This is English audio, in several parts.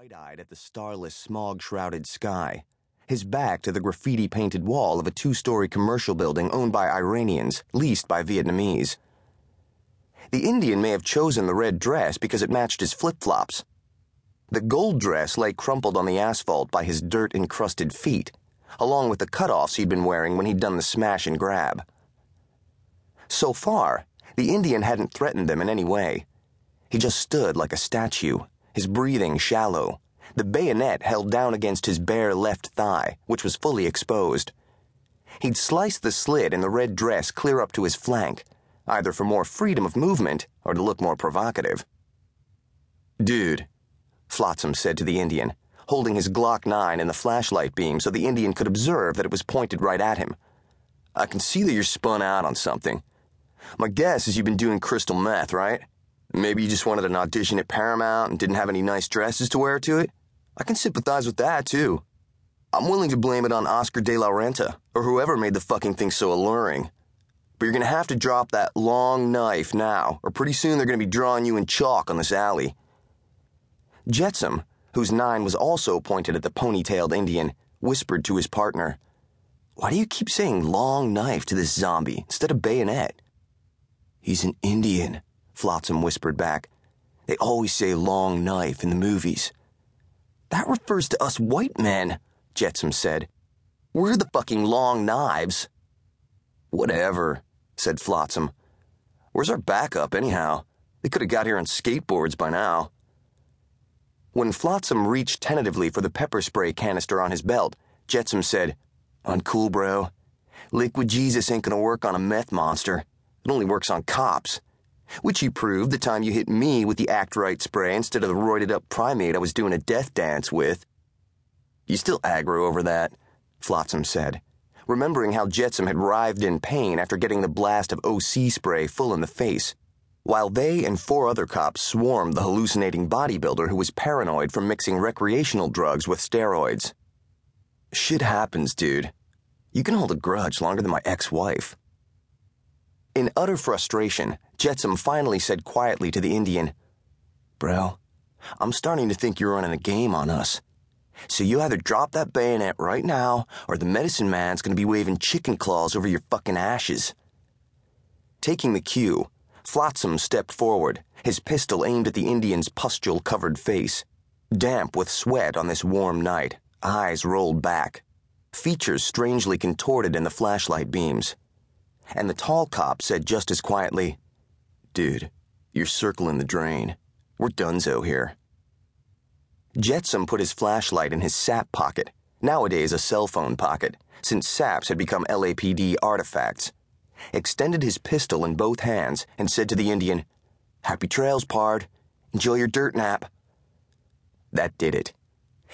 wide eyed at the starless, smog shrouded sky, his back to the graffiti painted wall of a two story commercial building owned by Iranians, leased by Vietnamese. The Indian may have chosen the red dress because it matched his flip flops. The gold dress lay crumpled on the asphalt by his dirt encrusted feet, along with the cutoffs he'd been wearing when he'd done the smash and grab. So far, the Indian hadn't threatened them in any way. He just stood like a statue, his breathing shallow, the bayonet held down against his bare left thigh, which was fully exposed. He'd sliced the slit in the red dress clear up to his flank, either for more freedom of movement or to look more provocative. Dude, Flotsam said to the Indian, holding his Glock 9 in the flashlight beam so the Indian could observe that it was pointed right at him. I can see that you're spun out on something. My guess is you've been doing crystal meth, right? Maybe you just wanted an audition at Paramount and didn't have any nice dresses to wear to it? I can sympathize with that, too. I'm willing to blame it on Oscar de la Renta, or whoever made the fucking thing so alluring. But you're gonna have to drop that long knife now, or pretty soon they're gonna be drawing you in chalk on this alley. Jetsam, whose nine was also pointed at the ponytailed Indian, whispered to his partner, Why do you keep saying long knife to this zombie instead of bayonet? He's an Indian, Flotsam whispered back. They always say long knife in the movies. That refers to us white men, Jetsam said. We're the fucking long knives. Whatever, said Flotsam. Where's our backup, anyhow? They could have got here on skateboards by now. When Flotsam reached tentatively for the pepper spray canister on his belt, Jetsam said, Uncool, bro. Liquid Jesus ain't gonna work on a meth monster. It only works on cops which you proved the time you hit me with the Act Right spray instead of the roided up primate I was doing a death dance with. You still aggro over that, Flotsam said, remembering how Jetsam had writhed in pain after getting the blast of OC spray full in the face, while they and four other cops swarmed the hallucinating bodybuilder who was paranoid from mixing recreational drugs with steroids. Shit happens, dude. You can hold a grudge longer than my ex wife. In utter frustration, Jetsam finally said quietly to the Indian, Bro, I'm starting to think you're running a game on us. So you either drop that bayonet right now, or the medicine man's gonna be waving chicken claws over your fucking ashes. Taking the cue, Flotsam stepped forward, his pistol aimed at the Indian's pustule covered face. Damp with sweat on this warm night, eyes rolled back, features strangely contorted in the flashlight beams and the tall cop said just as quietly, Dude, you're circling the drain. We're donezo here. Jetsam put his flashlight in his sap pocket, nowadays a cell phone pocket, since saps had become LAPD artifacts, extended his pistol in both hands, and said to the Indian, Happy trails, pard. Enjoy your dirt nap. That did it.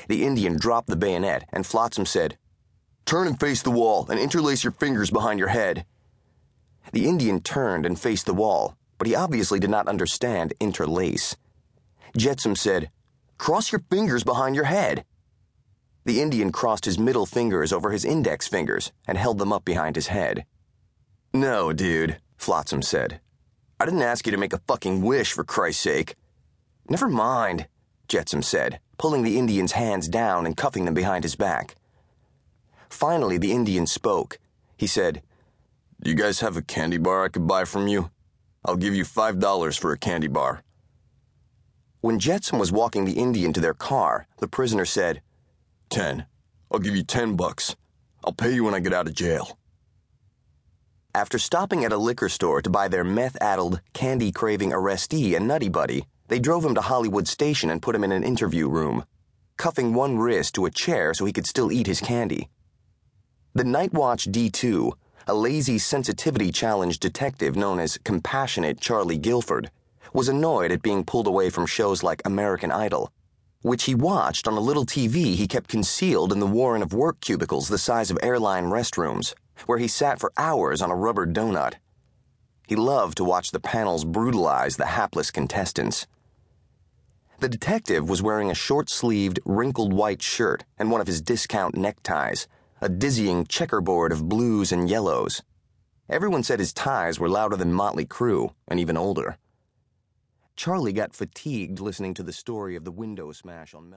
The Indian dropped the bayonet, and Flotsam said, Turn and face the wall and interlace your fingers behind your head. The Indian turned and faced the wall, but he obviously did not understand interlace. Jetsam said, Cross your fingers behind your head. The Indian crossed his middle fingers over his index fingers and held them up behind his head. No, dude, Flotsam said. I didn't ask you to make a fucking wish, for Christ's sake. Never mind, Jetsam said, pulling the Indian's hands down and cuffing them behind his back. Finally, the Indian spoke. He said, you guys have a candy bar I could buy from you? I'll give you $5 for a candy bar. When Jetsam was walking the Indian to their car, the prisoner said, Ten. I'll give you ten bucks. I'll pay you when I get out of jail. After stopping at a liquor store to buy their meth addled, candy craving arrestee a Nutty Buddy, they drove him to Hollywood Station and put him in an interview room, cuffing one wrist to a chair so he could still eat his candy. The Night Watch D2 a lazy sensitivity challenged detective known as Compassionate Charlie Guilford, was annoyed at being pulled away from shows like American Idol, which he watched on a little TV he kept concealed in the warren of work cubicles the size of airline restrooms, where he sat for hours on a rubber donut. He loved to watch the panels brutalize the hapless contestants. The detective was wearing a short sleeved, wrinkled white shirt and one of his discount neckties a dizzying checkerboard of blues and yellows. Everyone said his ties were louder than Motley Crue, and even older. Charlie got fatigued listening to the story of the window smash on Mel.